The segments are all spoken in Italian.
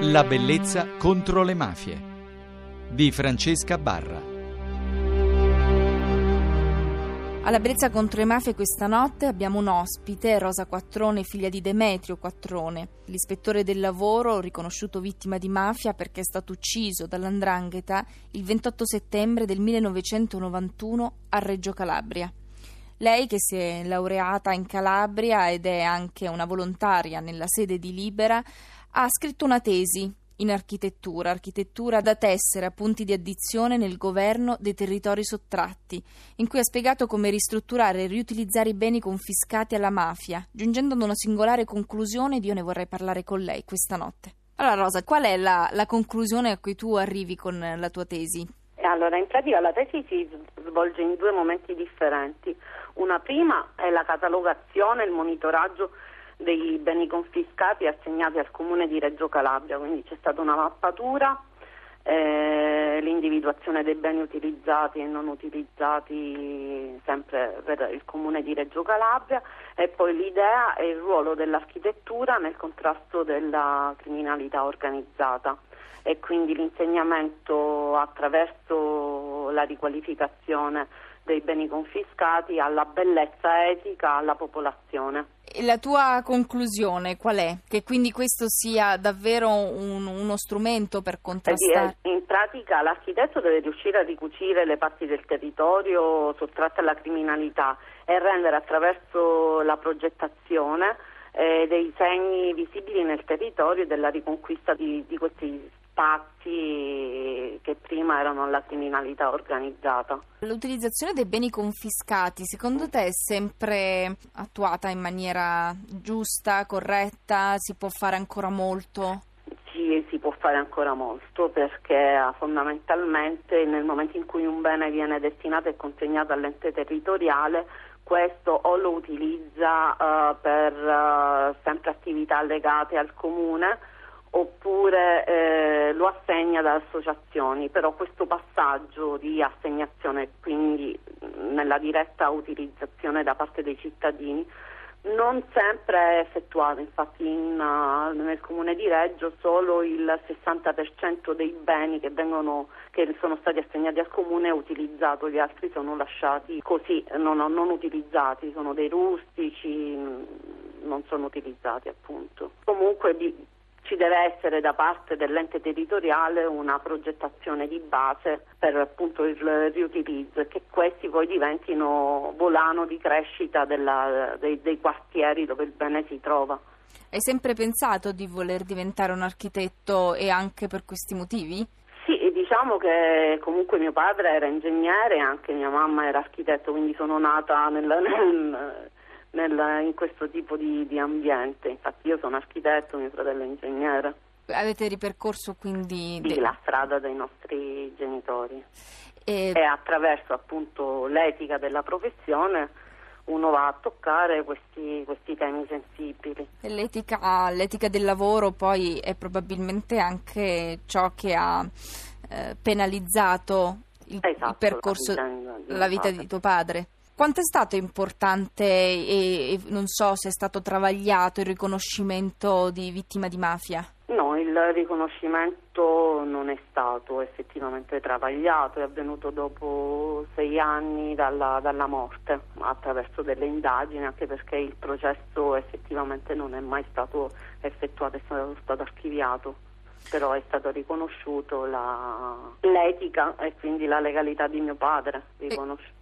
La bellezza contro le mafie di Francesca Barra. Alla bellezza contro le mafie questa notte abbiamo un ospite, Rosa Quattrone, figlia di Demetrio Quattrone, l'ispettore del lavoro riconosciuto vittima di mafia perché è stato ucciso dall'andrangheta il 28 settembre del 1991 a Reggio Calabria. Lei che si è laureata in Calabria ed è anche una volontaria nella sede di Libera, ha scritto una tesi in architettura, architettura da tessere punti di addizione nel governo dei territori sottratti, in cui ha spiegato come ristrutturare e riutilizzare i beni confiscati alla mafia, giungendo ad una singolare conclusione ed io ne vorrei parlare con lei questa notte. Allora Rosa, qual è la, la conclusione a cui tu arrivi con la tua tesi? Allora, in pratica la tesi si svolge in due momenti differenti. Una prima è la catalogazione il monitoraggio dei beni confiscati assegnati al comune di Reggio Calabria, quindi c'è stata una mappatura, eh, l'individuazione dei beni utilizzati e non utilizzati sempre per il comune di Reggio Calabria e poi l'idea e il ruolo dell'architettura nel contrasto della criminalità organizzata. E quindi l'insegnamento attraverso la riqualificazione dei beni confiscati alla bellezza etica alla popolazione. E la tua conclusione qual è? Che quindi questo sia davvero un, uno strumento per contrastare? In pratica l'architetto deve riuscire a ricucire le parti del territorio sottratte alla criminalità e rendere attraverso la progettazione eh, dei segni visibili nel territorio della riconquista di, di questi spazi che prima erano alla criminalità organizzata. L'utilizzazione dei beni confiscati secondo te è sempre attuata in maniera giusta, corretta? Si può fare ancora molto? Sì, si può fare ancora molto perché fondamentalmente nel momento in cui un bene viene destinato e consegnato all'ente territoriale questo o lo utilizza uh, per uh, sempre attività legate al comune oppure eh, lo assegna da associazioni, però questo passaggio di assegnazione, quindi nella diretta utilizzazione da parte dei cittadini, non sempre è effettuato, infatti in, uh, nel comune di Reggio solo il 60% dei beni che, vengono, che, sono stati assegnati al comune è utilizzato, gli altri sono lasciati così, non, non utilizzati, sono dei rustici, non sono utilizzati appunto. Comunque ci deve essere da parte dell'ente territoriale una progettazione di base per appunto il riutilizzo e che questi poi diventino volano di crescita della, dei, dei quartieri dove il bene si trova. Hai sempre pensato di voler diventare un architetto e anche per questi motivi? Sì, diciamo che comunque mio padre era ingegnere e anche mia mamma era architetto, quindi sono nata nel, nel nel, in questo tipo di, di, ambiente. Infatti io sono architetto, mio fratello è ingegnere. Avete ripercorso quindi... Sì, de... la strada dei nostri genitori. E... e attraverso appunto l'etica della professione uno va a toccare questi, questi temi sensibili. L'etica, l'etica, del lavoro poi è probabilmente anche ciò che ha eh, penalizzato il, esatto, il percorso, la vita, la vita di tuo padre. Quanto è stato importante e, e, non so se è stato travagliato il riconoscimento di vittima di mafia? No, il riconoscimento non è stato effettivamente travagliato, è avvenuto dopo sei anni dalla, dalla morte, attraverso delle indagini, anche perché il processo effettivamente non è mai stato effettuato, è stato, stato archiviato però è stato riconosciuto la, l'etica e quindi la legalità di mio padre riconosciuta.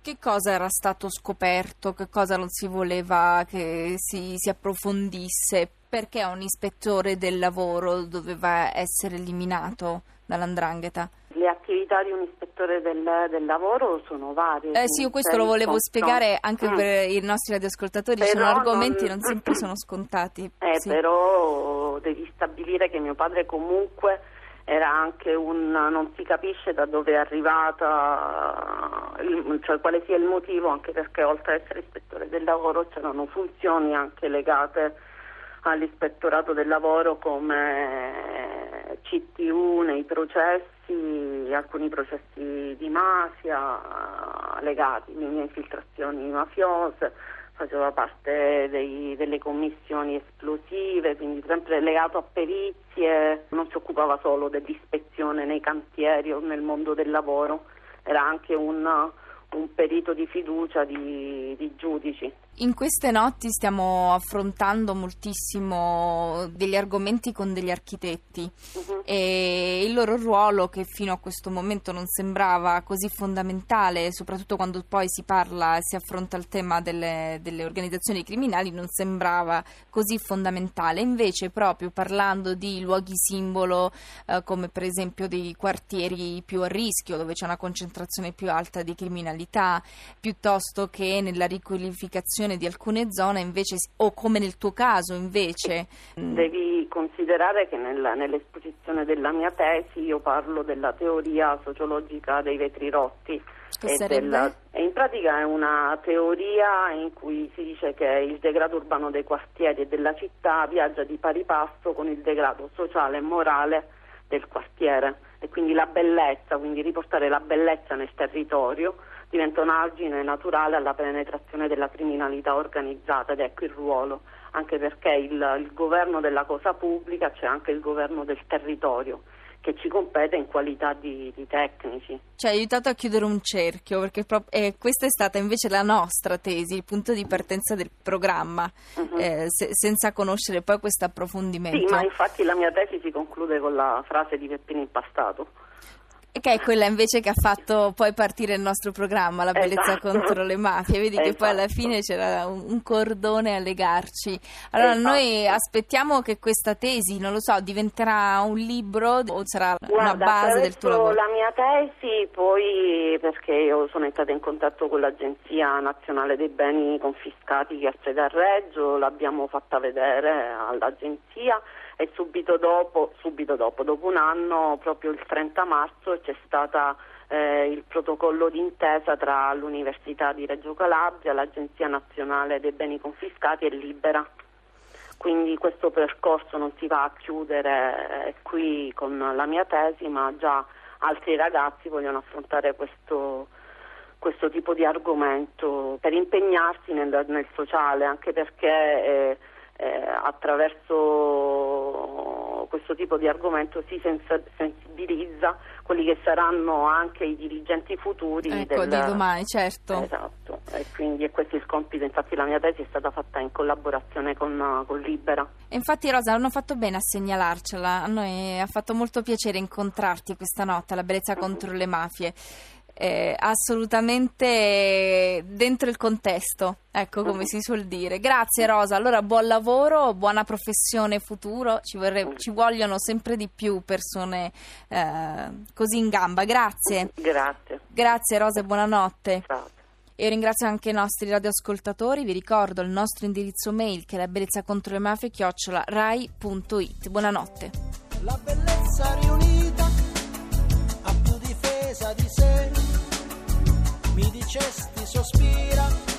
Che cosa era stato scoperto? Che cosa non si voleva che si, si approfondisse? Perché un ispettore del lavoro doveva essere eliminato dall'andrangheta? Le attività di un ispettore del, del lavoro sono varie. Eh sì, io questo lo volevo spiegare anche mm. per i nostri radioascoltatori, però sono argomenti non, non sempre sono scontati. Eh, sì. però devi stabilire che mio padre comunque era anche un non si capisce da dove è arrivata, cioè quale sia il motivo, anche perché oltre ad essere ispettore del lavoro c'erano funzioni anche legate all'ispettorato del lavoro come CTU nei processi, alcuni processi di mafia legati alle infiltrazioni mafiose, faceva parte dei, delle commissioni esplosive, quindi sempre legato a perizie, non si occupava solo dell'ispezione nei cantieri o nel mondo del lavoro, era anche un, un perito di fiducia di, di giudici. In queste notti stiamo affrontando moltissimo degli argomenti con degli architetti uh-huh. e il loro ruolo che fino a questo momento non sembrava così fondamentale, soprattutto quando poi si parla e si affronta il tema delle, delle, organizzazioni criminali, non sembrava così fondamentale. Invece proprio parlando di luoghi simbolo eh, come per esempio dei quartieri più a rischio dove c'è una concentrazione più alta di criminalità, piuttosto che nella riqualificazione l'esposizione di alcune zone invece, o come nel tuo caso invece? Mm. Devi considerare che nella, nell'esposizione della mia tesi io parlo della teoria sociologica dei vetri rotti. Che e, della, e in pratica è una teoria in cui si dice che il degrado urbano dei quartieri e della città viaggia di pari passo con il degrado sociale e morale del quartiere e quindi la bellezza, quindi riportare la bellezza nel territorio diventa un argine naturale alla penetrazione della criminalità organizzata ed ecco il ruolo, anche perché il, il governo della cosa pubblica c'è anche il governo del territorio che ci compete in qualità di, di, tecnici. Ci ha aiutato a chiudere un cerchio, perché pro- eh, questa è stata invece la nostra tesi, il punto di partenza del programma, uh-huh. eh, se- senza conoscere poi questo approfondimento. Sì, ma infatti la mia tesi si conclude con la frase di Peppino Impastato che è quella invece che ha fatto poi partire il nostro programma, La bellezza esatto. contro le mafie. Vedi esatto. che poi alla esatto. fine c'era un, un cordone a legarci. Allora esatto. noi aspettiamo che questa tesi, non lo so, diventerà un libro o sarà Guarda, una base del tuo lavoro? La mia tesi poi perché io sono entrata in contatto con l'Agenzia Nazionale dei Beni Confiscati che ha sede a Reggio, l'abbiamo fatta vedere all'agenzia e subito dopo, subito dopo, dopo un anno, proprio il 30 marzo, c'è stato eh, il protocollo d'intesa tra l'Università di Reggio Calabria, l'Agenzia Nazionale dei Beni Confiscati e Libera. Quindi questo percorso non si va a chiudere eh, qui con la mia tesi, ma già altri ragazzi vogliono affrontare questo, questo tipo di argomento per impegnarsi nel, nel sociale, anche perché eh, eh, attraverso questo tipo di argomento si sensibilizza quelli che saranno anche i dirigenti futuri ecco, del... di domani, certo. Esatto, e quindi è questo il compito, infatti la mia tesi è stata fatta in collaborazione con, con Libera. E infatti Rosa, hanno fatto bene a segnalarcela, a noi ha fatto molto piacere incontrarti questa notte, la bellezza contro le mafie eh, assolutamente dentro il contesto, ecco come si suol dire. Grazie Rosa, allora buon lavoro, buona professione futuro, ci, vorrei, ci vogliono sempre di più persone eh, così in gamba. Grazie. Grazie. Grazie Rosa e buonanotte. Ciao. E ringrazio anche i nostri radioascoltatori, vi ricordo il nostro indirizzo mail che è la bellezza contro le mafie chiocciola rai.it. Buonanotte. La bellezza riunita ha più difesa di sé mi dicesti sospira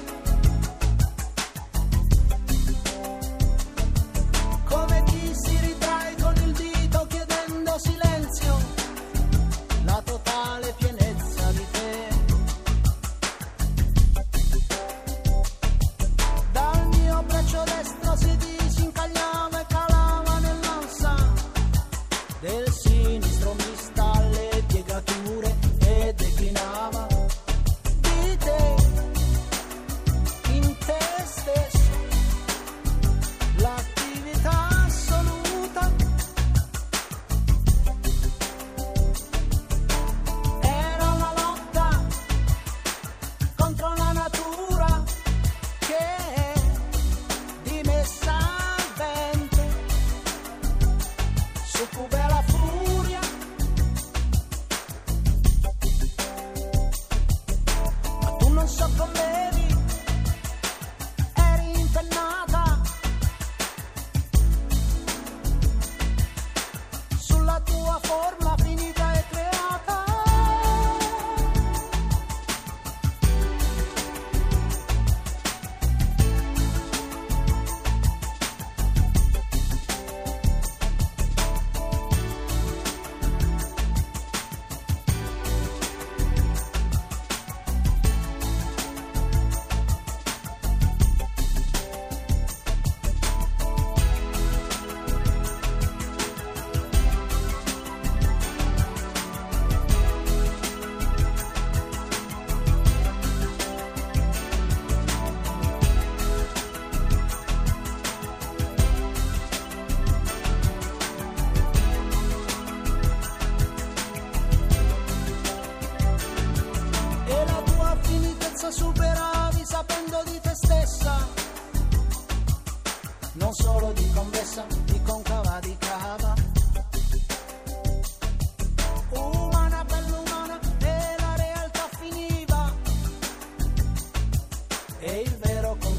e il vero consiglio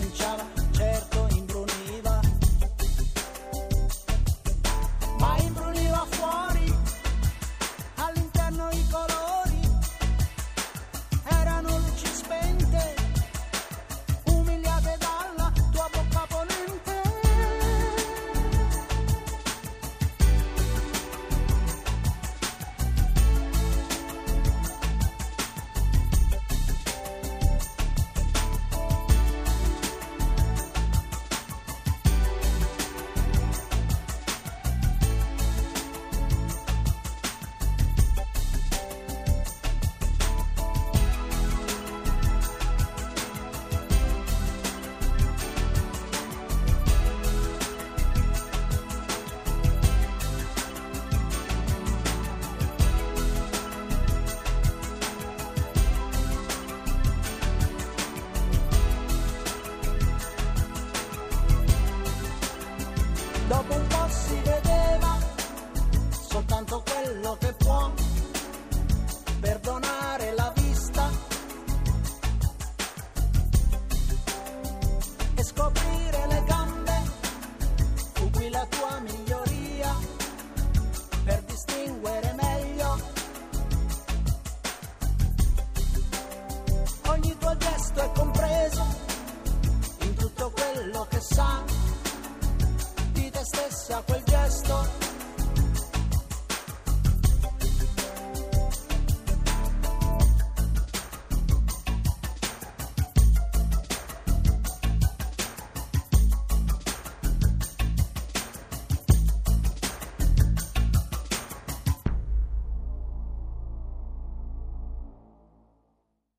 quel gesto